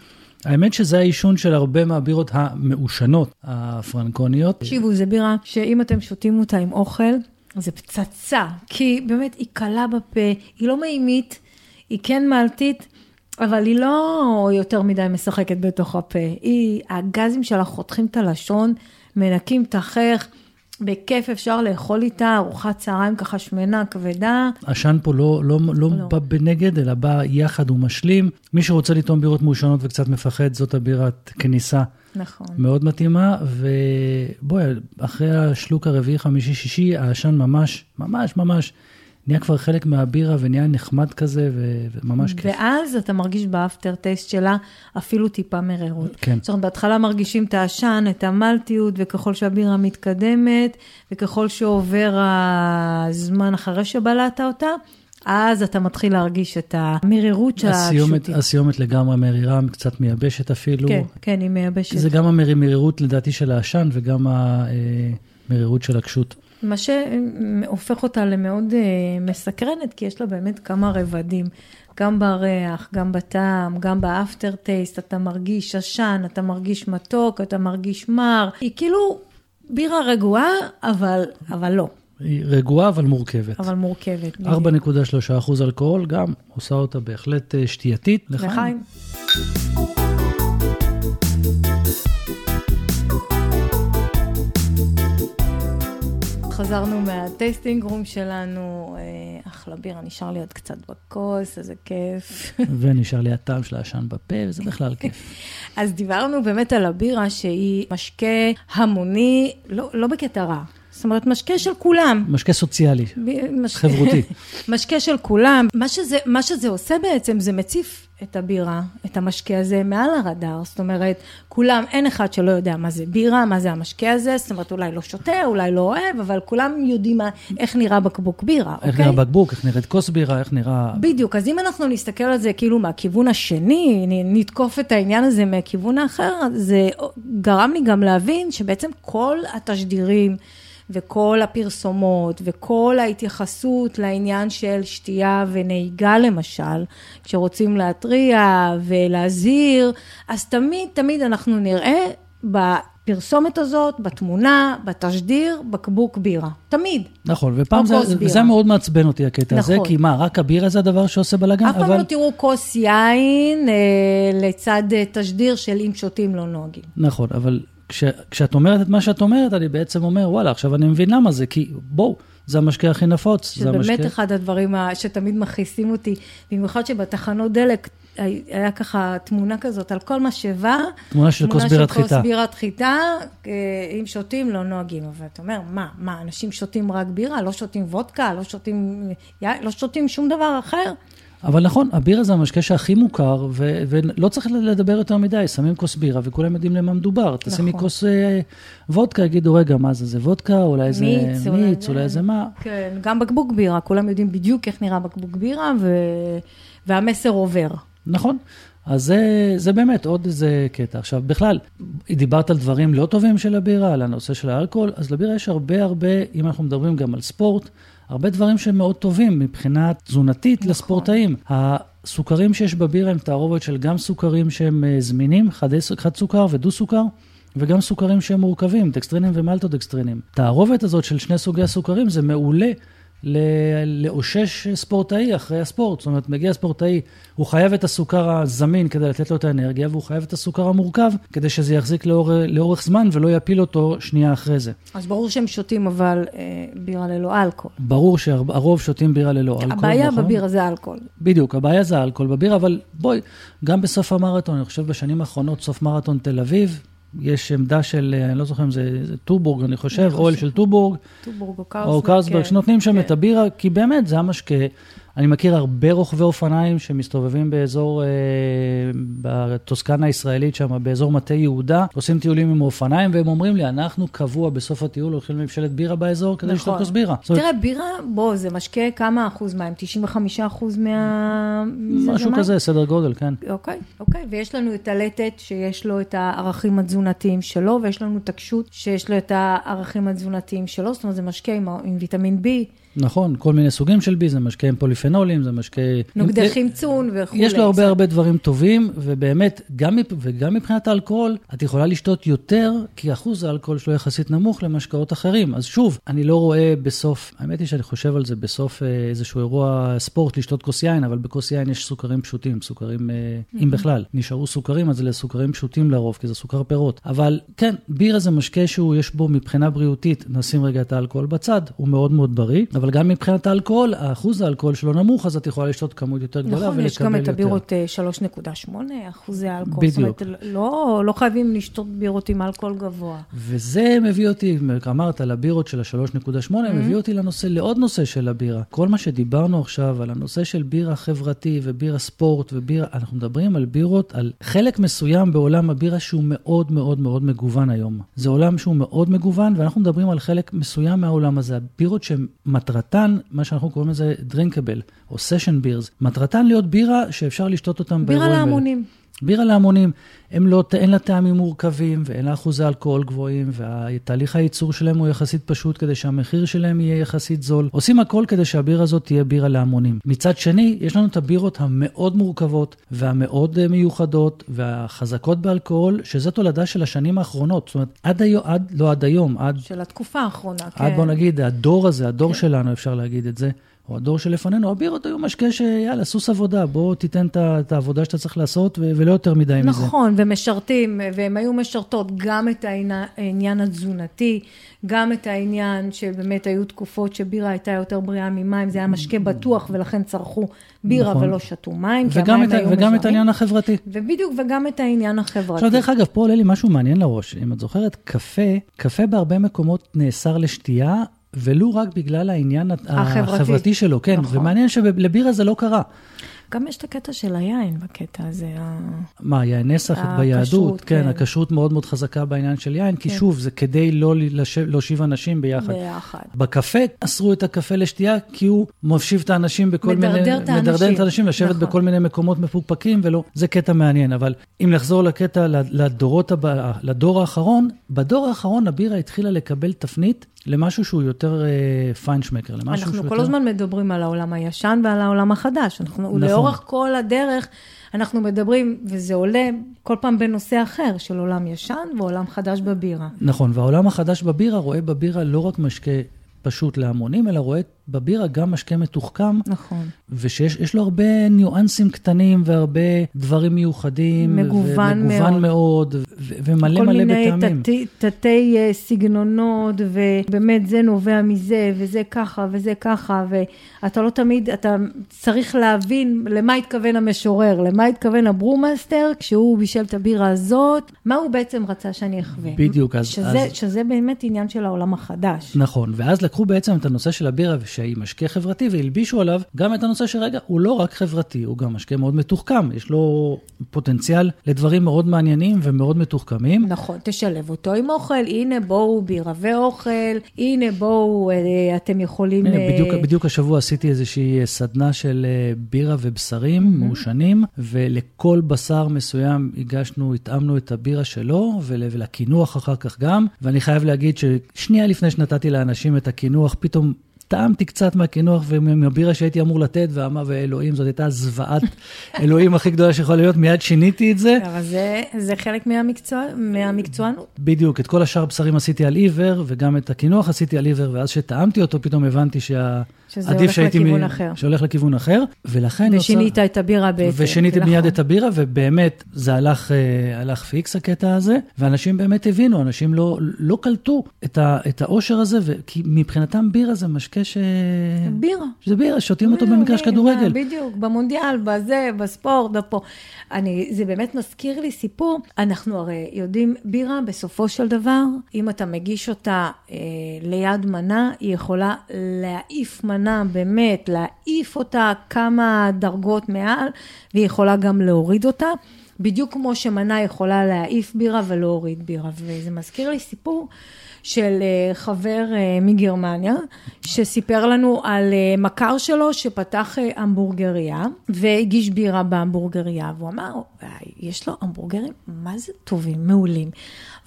האמת שזה העישון של הרבה מהבירות המעושנות, הפרנקוניות. תקשיבו, זו בירה שאם אתם שותים אותה עם אוכל, זה פצצה, כי באמת היא קלה בפה, היא לא מימית, היא כן מלטית, אבל היא לא יותר מדי משחקת בתוך הפה. היא, הגזים שלה חותכים את הלשון, מנקים את החייך. בכיף אפשר לאכול איתה ארוחת צהריים ככה שמנה, כבדה. עשן פה לא, לא, לא, לא בא בנגד, אלא בא יחד ומשלים. מי שרוצה לטעום בירות מעושנות וקצת מפחד, זאת הבירת כניסה. נכון. מאוד מתאימה, ובואי, אחרי השלוק הרביעי, חמישי, שישי, העשן ממש, ממש, ממש נהיה כבר חלק מהבירה ונהיה נחמד כזה, וממש כיף. ואז אתה מרגיש באפטר טייסט שלה אפילו טיפה מרירות. כן. זאת אומרת, בהתחלה מרגישים את העשן, את המלטיות, וככל שהבירה מתקדמת, וככל שעובר הזמן אחרי שבלעת אותה, אז אתה מתחיל להרגיש את המרירות של השוטים. הסיומת לגמרי מרירה, קצת מייבשת אפילו. כן, כן, היא מייבשת. זה גם המרירות לדעתי של העשן וגם המרירות של הקשות. מה שהופך אותה למאוד אה, מסקרנת, כי יש לה באמת כמה רבדים. גם בריח, גם בטעם, גם באפטר טייסט, אתה מרגיש עשן, אתה מרגיש מתוק, אתה מרגיש מר. היא כאילו בירה רגועה, אבל, אבל לא. היא רגועה אבל מורכבת. אבל מורכבת. 4.3 אחוז אלכוהול, גם עושה אותה בהחלט אה, שתייתית. לחיים. לחיים. חזרנו מהטייסטינג רום שלנו, אה, אחלה בירה, נשאר לי עוד קצת בכוס, איזה כיף. ונשאר לי הטעם של העשן בפה, וזה בכלל כיף. אז דיברנו באמת על הבירה שהיא משקה המוני, לא, לא בקטע רע. זאת אומרת, משקה של כולם. משקה סוציאלי, מש... חברותי. משקה של כולם. מה שזה, מה שזה עושה בעצם, זה מציף את הבירה, את המשקה הזה, מעל הרדאר. זאת אומרת, כולם, אין אחד שלא יודע מה זה בירה, מה זה המשקה הזה, זאת אומרת, אולי לא שותה, אולי לא אוהב, אבל כולם יודעים מה, איך נראה בקבוק בירה, איך אוקיי? נראה בקבוק, איך נראית כוס בירה, איך נראה... בדיוק, אז אם אנחנו נסתכל על זה כאילו מהכיוון השני, נתקוף את העניין הזה מהכיוון האחר, זה גרם לי גם להבין שבעצם כל התשדירים וכל הפרסומות וכל ההתייחסות לעניין של שתייה ונהיגה למשל, כשרוצים להתריע ולהזהיר, אז תמיד תמיד אנחנו נראה בפרסומת הזאת, בתמונה, בתשדיר, בקבוק בירה. תמיד. נכון, ופעם זה. וזה מאוד מעצבן אותי הקטע הזה, נכון. כי מה, רק הבירה זה הדבר שעושה בלאגן? אף פעם אבל... לא תראו כוס יין אה, לצד אה, תשדיר של אם שותים לא נוהגים. נכון, אבל כש, כשאת אומרת את מה שאת אומרת, אני בעצם אומר, וואלה, עכשיו אני מבין למה זה, כי בואו, זה המשקה הכי נפוץ. זה באמת המשקה... אחד הדברים ה- שתמיד מכעיסים אותי, במיוחד שבתחנות דלק הי- היה ככה תמונה כזאת על כל משאבה. תמונה של כוס בירת תמונה של חיטה. כוס בירת חיטה, אה, אם שותים לא נוהגים. אבל אתה אומר, מה, מה, אנשים שותים רק בירה, לא שותים וודקה, לא שותים, יין, לא שותים שום דבר אחר? אבל נכון, הבירה זה המשקה שהכי מוכר, ו- ולא צריך לדבר יותר מדי, שמים כוס בירה וכולם יודעים למה מדובר. תשימי נכון. כוס אה, וודקה, יגידו, רגע, מה זה, זה וודקה, אולי זה מיץ, אולי מיץ, זה- אולי זה מה. כן, גם בקבוק בירה, כולם יודעים בדיוק איך נראה בקבוק בירה, ו... והמסר עובר. נכון. אז זה, זה באמת עוד איזה קטע. עכשיו, בכלל, דיברת על דברים לא טובים של הבירה, על הנושא של האלכוהול, אז לבירה יש הרבה הרבה, אם אנחנו מדברים גם על ספורט, הרבה דברים שהם מאוד טובים מבחינה תזונתית נכון. לספורטאים. הסוכרים שיש בבירה הם תערובת של גם סוכרים שהם אה, זמינים, חד, חד סוכר ודו סוכר. וגם סוכרים שהם מורכבים, דקסטרינים ומלטודקסטרינים. תערובת הזאת של שני סוגי הסוכרים זה מעולה לאושש ספורטאי אחרי הספורט. זאת אומרת, מגיע ספורטאי, הוא חייב את הסוכר הזמין כדי לתת לו את האנרגיה, והוא חייב את הסוכר המורכב כדי שזה יחזיק לאור, לאורך זמן ולא יפיל אותו שנייה אחרי זה. אז ברור שהם שותים אבל אה, בירה ללא אלכוהול. ברור שהרוב שותים בירה ללא אלכוהול, הבעיה נכון? בבירה זה אלכוהול. בדיוק, הבעיה זה האלכוהול בבירה, אבל בואי, גם בסוף המרתון, אני חושב בשנים האחרונות, סוף מרתון תל אביב, יש עמדה של, אה, אני לא זוכר אם זה, זה טובורג, אני חושב, אוהל. של טובורג, טובורג או קרסברג. או קרסברג, כן. שנותנים שם כן. את הבירה, כי באמת, זה המשקה. אני מכיר הרבה רוכבי אופניים שמסתובבים באזור, אה, בטוסקנה הישראלית שם, באזור מטה יהודה, עושים טיולים עם האופניים, והם אומרים לי, אנחנו קבוע בסוף הטיול הולכים לממשלת בירה באזור כדי לשתות כוס בירה. נכון. תראה, בירה, בוא, זה משקה כמה אחוז מים? 95 אחוז מה... משהו? כזה, סדר גודל, כן. אוקיי, אוקיי, ויש לנו את הלטת שיש לו את הערכים התזונתיים שלו, ויש לנו את הקשות שיש לו את הערכים התזונתיים שלו, זאת אומרת, זה משקה עם, עם ויטמין B, נכון, כל מיני סוגים של בי, זה משקה עם פוליפנולים, זה משקה... נוגדי עם- חמצון וכולי. יש לו הרבה הרבה דברים טובים, ובאמת, גם, וגם מבחינת האלכוהול, את יכולה לשתות יותר, כי אחוז האלכוהול שלו יחסית נמוך למשקאות אחרים. אז שוב, אני לא רואה בסוף, האמת היא שאני חושב על זה בסוף אה, איזשהו אירוע ספורט לשתות כוס יין, אבל בכוס יין יש סוכרים פשוטים, סוכרים, אה, אם בכלל, נשארו סוכרים, אז אלה סוכרים פשוטים לרוב, כי זה סוכר פירות. אבל כן, בירה זה משקה שהוא, יש בו מבחינה בריאותית, נשים רגע את האלכוהול בצד, הוא מאוד מאוד בריא, אבל גם מבחינת האלכוהול, האחוז האלכוהול שלו נמוך, אז את יכולה לשתות כמות יותר גדולה ולקבל נכון, יותר. יש גם את הבירות אה, 3.8 אחוזי אלכוהול. בדיוק. זאת אומרת, לא, לא חייבים לשתות בירות עם אלכוהול גבוה. וזה מביא אותי, אמרת על הבירות של ה-3.8, Mm-hmm. מביא אותי לנושא, לעוד נושא של הבירה. כל מה שדיברנו עכשיו על הנושא של בירה חברתי ובירה ספורט ובירה, אנחנו מדברים על בירות, על חלק מסוים בעולם הבירה שהוא מאוד מאוד מאוד מגוון היום. זה עולם שהוא מאוד מגוון, ואנחנו מדברים על חלק מסוים מהעולם הזה. הבירות שמטרתן, מה שאנחנו קוראים לזה דרינקבל, או סשן בירס, מטרתן להיות בירה שאפשר לשתות אותם בירה באירועים האלה. להמונים. בירה להמונים, הם לא, אין לה טעמים מורכבים ואין לה אחוזי אלכוהול גבוהים, ותהליך הייצור שלהם הוא יחסית פשוט כדי שהמחיר שלהם יהיה יחסית זול. עושים הכל כדי שהבירה הזאת תהיה בירה להמונים. מצד שני, יש לנו את הבירות המאוד מורכבות והמאוד אה, מיוחדות והחזקות באלכוהול, שזה תולדה של השנים האחרונות. זאת אומרת, עד היום, עד, לא עד היום, עד, של התקופה האחרונה, כן. עד בוא נגיד, הדור הזה, הדור שלנו, אפשר להגיד את זה. או הדור שלפנינו, הבירות היו משקה שיאללה, סוס עבודה, בוא תיתן את העבודה שאתה צריך לעשות, ולא יותר מדי נכון, מזה. נכון, ומשרתים, והם היו משרתות גם את העניין התזונתי, גם את העניין שבאמת היו תקופות שבירה הייתה יותר בריאה ממים, זה היה משקה בטוח, ולכן צרכו בירה נכון. ולא שתו מים, כי המים היו וגם את העניין החברתי. ובדיוק, וגם את העניין החברתי. עכשיו, דרך אגב, פה עולה לי משהו מעניין לראש. אם את זוכרת, קפה, קפה בהרבה מקומות נאסר לשתייה, ולו רק בגלל העניין החברתי, החברתי שלו, כן, נכון. ומעניין שלבירה זה לא קרה. גם יש את הקטע של היין בקטע הזה. מה, יין נסח ביהדות? כן, כן, הכשרות מאוד מאוד חזקה בעניין של יין, כן. כי שוב, זה כדי לא להושיב אנשים ביחד. ביחד. בקפה אסרו את הקפה לשתייה, כי הוא מושיב את האנשים בכל מדרדר מיני... מדרדר את האנשים. מדרדר את האנשים, לשבת נכון. בכל מיני מקומות מפוקפקים, ולא, זה קטע מעניין. אבל אם נחזור לקטע, לדורות הבא, לדור האחרון, בדור האחרון הבירה התחילה לקבל תפנית למשהו שהוא יותר uh, פיינשמקר, למשהו שהוא יותר... אנחנו כל הזמן מדברים על העולם הישן ועל העולם החדש. אנחנו, נכון. לאורך כל הדרך, אנחנו מדברים, וזה עולה כל פעם בנושא אחר, של עולם ישן ועולם חדש בבירה. נכון, והעולם החדש בבירה רואה בבירה לא רק משקה פשוט להמונים, אלא רואה בבירה גם משקה מתוחכם. נכון. ושיש לו הרבה ניואנסים קטנים והרבה דברים מיוחדים. מגוון מאוד. ומגוון מאוד, ו- ומלא מלא בטעמים. כל מיני תתי uh, סגנונות, ובאמת זה נובע מזה, וזה ככה, וזה ככה, ואתה לא תמיד, אתה צריך להבין למה התכוון המשורר, למה התכוון ה brewmaster, כשהוא בישל את הבירה הזאת, מה הוא בעצם רצה שאני אחווה. בדיוק, אז... שזה, אז... שזה באמת עניין של העולם החדש. נכון, ואז לקחו בעצם את הנושא של הבירה, שהיא משקה חברתי, והלבישו עליו גם את הנושא שרגע, הוא לא רק חברתי, הוא גם משקה מאוד מתוחכם, יש לו פוטנציאל לדברים מאוד מעניינים ומאוד מתוחכמים. נכון, תשלב אותו עם אוכל, הנה בואו בירה ואוכל, הנה בואו, אה, אתם יכולים... הנה, בדיוק, אה, בדיוק השבוע עשיתי איזושהי סדנה של אה, בירה ובשרים mm-hmm. מעושנים, ולכל בשר מסוים הגשנו, התאמנו את הבירה שלו, ולקינוח אחר כך גם, ואני חייב להגיד ששנייה לפני שנתתי לאנשים את הקינוח, פתאום טעמתי קצת מהקינוח ומהבירה שהייתי אמור לתת, ואמר, ואלוהים, זאת הייתה זוועת אלוהים הכי גדולה שיכולה להיות, מיד שיניתי את זה. אבל זה, זה חלק מהמקצוע, מהמקצוענות. בדיוק, את כל השאר בשרים עשיתי על עיוור, וגם את הקינוח עשיתי על עיוור, ואז שטעמתי אותו, פתאום הבנתי שה... שזה הולך לכיוון מ... אחר. שהולך לכיוון אחר, ולכן... ושינית נוצר... את הבירה בעצם. ושיניתי מיד את הבירה, ובאמת, זה הלך, אה, הלך פיקס הקטע הזה, ואנשים באמת הבינו, אנשים לא, לא קלטו את, ה, את האושר הזה, ו... כי מבחינתם בירה זה משקה ש... בירה. זה בירה, שותים אותו במגרש כדורגל. בדיוק, במונדיאל, בזה, בספורט, בפה. אני, זה באמת מזכיר לי סיפור, אנחנו הרי יודעים, בירה בסופו של דבר, אם אתה מגיש אותה אה, ליד מנה, היא יכולה להעיף מנה, באמת, להעיף אותה כמה דרגות מעל, והיא יכולה גם להוריד אותה. בדיוק כמו שמנה יכולה להעיף בירה ולהוריד בירה. וזה מזכיר לי סיפור של אה, חבר אה, מגרמניה, שסיפר לנו על אה, מכר שלו שפתח המבורגריה, והגיש בירה בהמבורגריה, והוא אמר, יש לו המבורגרים, מה זה טובים, מעולים,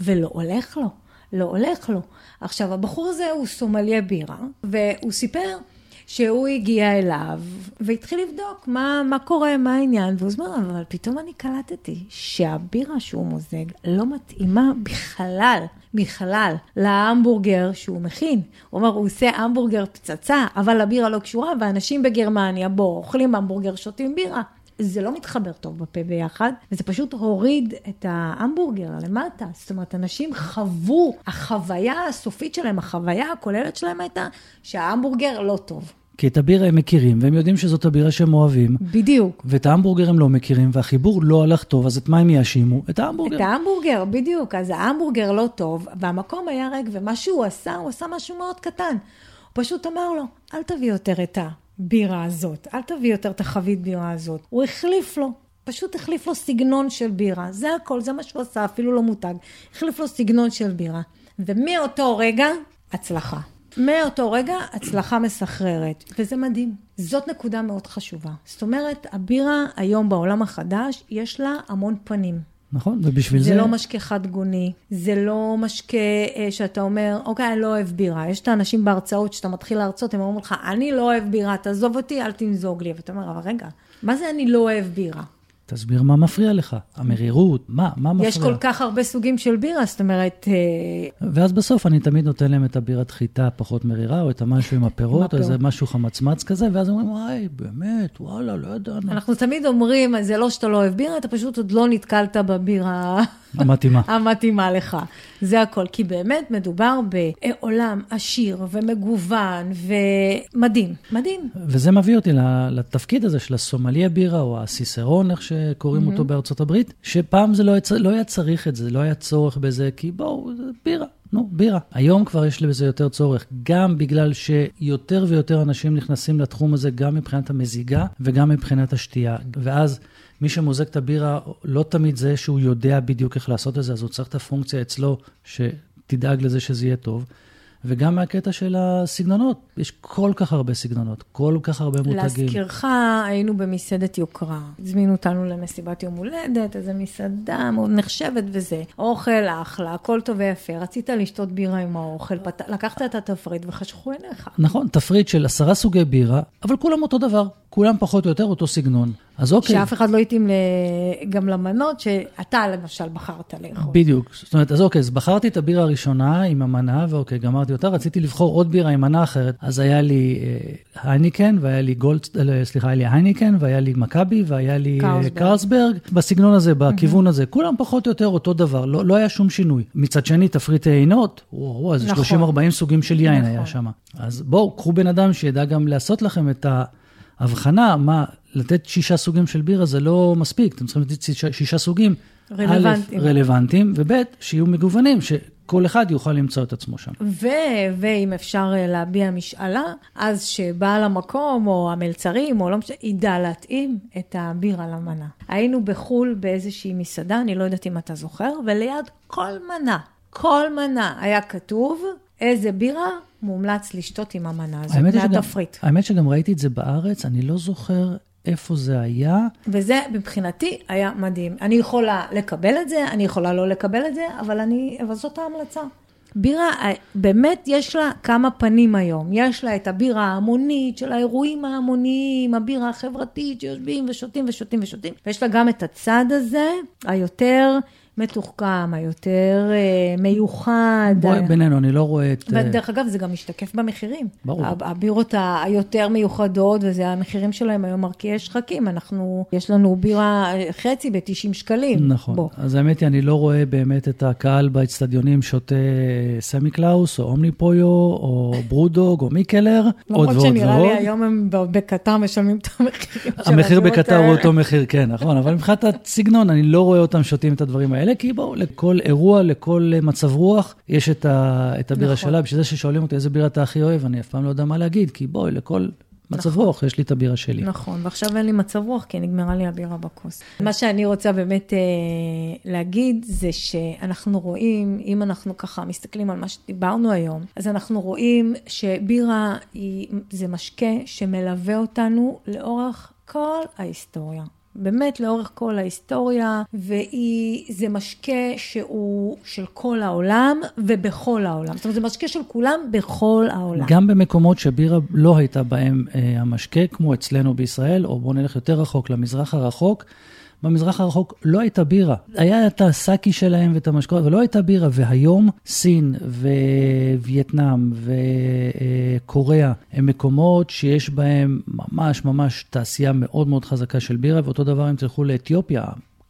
ולא הולך לו, לא הולך לו. עכשיו, הבחור הזה הוא סומליה בירה, והוא סיפר שהוא הגיע אליו והתחיל לבדוק מה, מה קורה, מה העניין, והוא אומר, אבל פתאום אני קלטתי שהבירה שהוא מוזג לא מתאימה בכלל, בכלל, להמבורגר שהוא מכין. הוא אומר, הוא עושה המבורגר פצצה, אבל הבירה לא קשורה, ואנשים בגרמניה, בואו, אוכלים המבורגר, שותים בירה. זה לא מתחבר טוב בפה ביחד, וזה פשוט הוריד את ההמבורגר למטה. זאת אומרת, אנשים חוו, החוויה הסופית שלהם, החוויה הכוללת שלהם הייתה שההמבורגר לא טוב. כי את הבירה הם מכירים, והם יודעים שזאת הבירה שהם אוהבים. בדיוק. ואת ההמבורגר הם לא מכירים, והחיבור לא הלך טוב, אז את מה הם יאשימו? את ההמבורגר. את ההמבורגר, בדיוק. אז ההמבורגר לא טוב, והמקום היה ריק, ומה שהוא עשה, הוא עשה משהו מאוד קטן. הוא פשוט אמר לו, אל תביא יותר את הבירה הזאת, אל תביא יותר את החבית בירה הזאת. הוא החליף לו. פשוט החליף לו סגנון של בירה, זה הכל, זה מה שהוא עשה, אפילו לא מותג. החליף לו סגנון של בירה. ומאותו רגע, הצלחה. מאותו רגע הצלחה מסחררת, וזה מדהים. זאת נקודה מאוד חשובה. זאת אומרת, הבירה היום בעולם החדש, יש לה המון פנים. נכון, ובשביל זה... זה לא משקה חד גוני, זה לא משקה אה, שאתה אומר, אוקיי, אני לא אוהב בירה. יש את האנשים בהרצאות שאתה מתחיל להרצות, הם אומרים לך, אני לא אוהב בירה, תעזוב אותי, אל תנזוג לי. ואתה אומר, אבל רגע, מה זה אני לא אוהב בירה? תסביר מה מפריע לך, המרירות, מה, מה מפריע. יש כל כך הרבה סוגים של בירה, זאת אומרת... אה, ואז בסוף אני תמיד נותן להם את הבירת חיטה הפחות מרירה, או את המשהו עם הפירות, או איזה משהו חמצמץ כזה, ואז אומרים, וואי, באמת, וואלה, לא ידענו. אנחנו תמיד אומרים, זה לא שאתה לא אוהב בירה, אתה פשוט עוד לא נתקלת בבירה המתאימה. המתאימה לך. זה הכל. כי באמת מדובר בעולם עשיר ומגוון ומדהים. מדהים. וזה מביא אותי לתפקיד הזה של הסומליה בירה, או הסיסרון, איך שקוראים mm-hmm. אותו בארצות הברית, שפעם זה לא היה, לא היה צריך את זה, לא היה צורך בזה, כי בואו, בירה. נו, בירה. היום כבר יש לזה יותר צורך, גם בגלל שיותר ויותר אנשים נכנסים לתחום הזה, גם מבחינת המזיגה וגם מבחינת השתייה. ואז מי שמוזג את הבירה, לא תמיד זה שהוא יודע בדיוק איך לעשות את זה, אז הוא צריך את הפונקציה אצלו, שתדאג לזה שזה יהיה טוב. וגם מהקטע של הסגנונות, יש כל כך הרבה סגנונות, כל כך הרבה מותגים. להזכירך, היינו במסעדת יוקרה. הזמינו אותנו למסיבת יום הולדת, איזו מסעדה מאוד נחשבת וזה. אוכל אחלה, הכל טוב ויפה. רצית לשתות בירה עם האוכל, פת... לקחת את התפריט וחשכו עיניך. נכון, תפריט של עשרה סוגי בירה, אבל כולם אותו דבר. כולם פחות או יותר אותו סגנון. אז אוקיי. שאף אחד לא התאים גם למנות שאתה למשל בחרת לאכול. בדיוק. זאת אומרת, אז אוקיי, אז בחרתי את הבירה הראשונה עם המנה, ואוקיי, גמרתי אותה, רציתי לבחור עוד בירה עם מנה אחרת. אז היה לי אה, הייניקן, והיה לי גולד, אה, סליחה, היה לי הייניקן, והיה לי מכבי, והיה לי אה, קרסברג. בסגנון הזה, בכיוון הזה. כולם פחות או יותר אותו דבר, לא, לא היה שום שינוי. מצד שני, תפריט טעינות, וואו, איזה נכון. 30-40 סוגים של יין נכון. היה שם. אז בואו, קחו בן אדם שידע גם לעשות לכם את ה... הבחנה, מה, לתת שישה סוגים של בירה זה לא מספיק, אתם צריכים לתת שישה, שישה סוגים. רלוונטיים. א', רלוונטיים, וב', שיהיו מגוונים, שכל אחד יוכל למצוא את עצמו שם. ו- ואם אפשר אה, להביע משאלה, אז שבעל המקום, או המלצרים, או לא משנה, ידע להתאים את הבירה למנה. היינו בחו"ל באיזושהי מסעדה, אני לא יודעת אם אתה זוכר, וליד כל מנה, כל מנה היה כתוב איזה בירה מומלץ לשתות עם המנה הזאת, מהתפריט. האמת שגם ראיתי את זה בארץ, אני לא זוכר איפה זה היה. וזה מבחינתי היה מדהים. אני יכולה לקבל את זה, אני יכולה לא לקבל את זה, אבל, אני, אבל זאת ההמלצה. בירה, באמת יש לה כמה פנים היום. יש לה את הבירה ההמונית של האירועים ההמוניים, הבירה החברתית שיושבים ושותים ושותים ושותים, ויש לה גם את הצד הזה, היותר מתוחכם, היותר אה, מיוחד. בואי בינינו, אני לא רואה את... ודרך אגב, זה גם משתקף במחירים. ברור. הבירות היותר מיוחדות, וזה המחירים שלהם היום מרקיעי שחקים. אנחנו, יש לנו בירה חצי ב-90 שקלים. נכון. בוא. אז האמת היא, אני לא רואה באמת את הקהל באצטדיונים שותה Samichlaus, או Omnipollo, או BrewDog, או Mikkeller, עוד ועוד ועוד. למרות שנראה לי היום הם בקטר משלמים את המחירים של המחיר בקטר הוא אותו מחיר, כן, נכון. אבל מבחינת הסגנון, אני לא רואה אותם שותים את הדברים האלה. האלה, כי בואו, לכל אירוע, לכל מצב רוח, יש את, ה, את הבירה נכון. שלה. בשביל זה ששואלים אותי איזה בירה אתה הכי אוהב, אני אף פעם לא יודע מה להגיד, כי בואי, לכל מצב נכון. רוח, יש לי את הבירה שלי. נכון, ועכשיו אין לי מצב רוח, כי נגמרה לי הבירה בכוס. מה שאני רוצה באמת אה, להגיד, זה שאנחנו רואים, אם אנחנו ככה מסתכלים על מה שדיברנו היום, אז אנחנו רואים שבירה היא, זה משקה שמלווה אותנו לאורך כל ההיסטוריה. באמת לאורך כל ההיסטוריה, וזה משקה שהוא של כל העולם ובכל העולם. זאת אומרת, זה משקה של כולם בכל העולם. גם במקומות שבירה לא הייתה בהם אה, המשקה, כמו אצלנו בישראל, או בואו נלך יותר רחוק, למזרח הרחוק, במזרח הרחוק לא הייתה בירה. היה את הסאקי שלהם ואת המשקאות, אבל לא הייתה בירה. והיום סין ווייטנאם וקוריאה הם מקומות שיש בהם ממש ממש תעשייה מאוד מאוד חזקה של בירה, ואותו דבר אם תלכו לאתיופיה,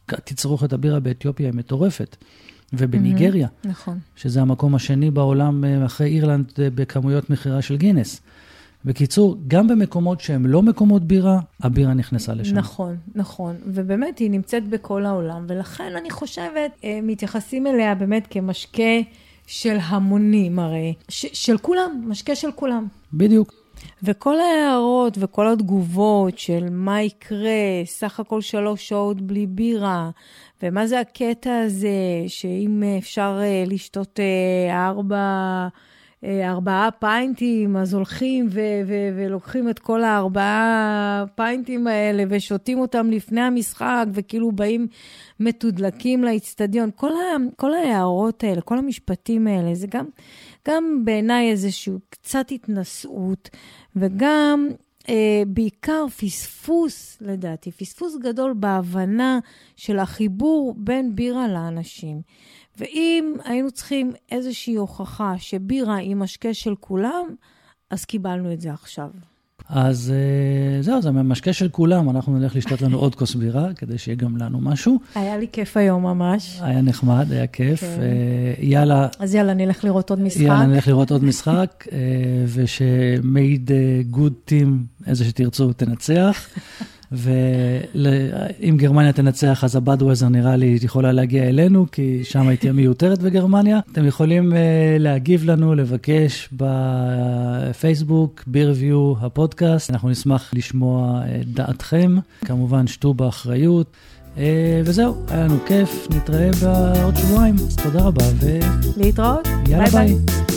תצרוכת הבירה באתיופיה היא מטורפת. ובניגריה, mm-hmm, נכון. שזה המקום השני בעולם אה, אחרי אירלנד אה, בכמויות מכירה של גינס. בקיצור, גם במקומות שהם לא מקומות בירה, הבירה נכנסה לשם. נכון, נכון. ובאמת, היא נמצאת בכל העולם, ולכן אני חושבת, אה, מתייחסים אליה באמת כמשקה של המונים הרי. ש- של כולם, משקה של כולם. בדיוק. וכל ההערות וכל התגובות של מה יקרה, סך הכל שלוש שעות בלי בירה, ומה זה הקטע הזה, שאם אפשר אה, לשתות אה, ארבע... אה, ארבעה פיינטים, אז הולכים ו- ו- ולוקחים את כל הארבעה פיינטים האלה ושותים אותם לפני המשחק, וכאילו באים מתודלקים לאיצטדיון. כל, ה- כל ההערות האלה, כל המשפטים האלה, זה גם, גם בעיניי איזושהי קצת התנשאות, וגם אה, בעיקר פספוס, לדעתי, פספוס גדול בהבנה של החיבור בין בירה לאנשים. ואם היינו צריכים איזושהי הוכחה שבירה היא משקה של כולם, אז קיבלנו את זה עכשיו. אז אה, זהו, זה המשקה של כולם, אנחנו נלך לשתות לנו עוד כוס בירה, כדי שיהיה גם לנו משהו. היה לי כיף היום ממש. היה נחמד, היה כיף. כן. אה, יאללה, אז יאללה, נלך לראות עוד משחק. יאללה, נלך לראות עוד משחק, אה, ושמייד גוד טים, איזה שתרצו, תנצח. ואם גרמניה תנצח, אז הבאדוויזר נראה לי יכולה להגיע אלינו, כי שם היא תהיה מיותרת בגרמניה. אתם יכולים uh, להגיב לנו, לבקש בפייסבוק, בירביו הפודקאסט. אנחנו נשמח לשמוע את דעתכם. כמובן, שתו באחריות. Uh, וזהו, היה לנו כיף, נתראה בעוד שבועיים. תודה רבה, להתראות. ויאללה ביי ביי. ביי.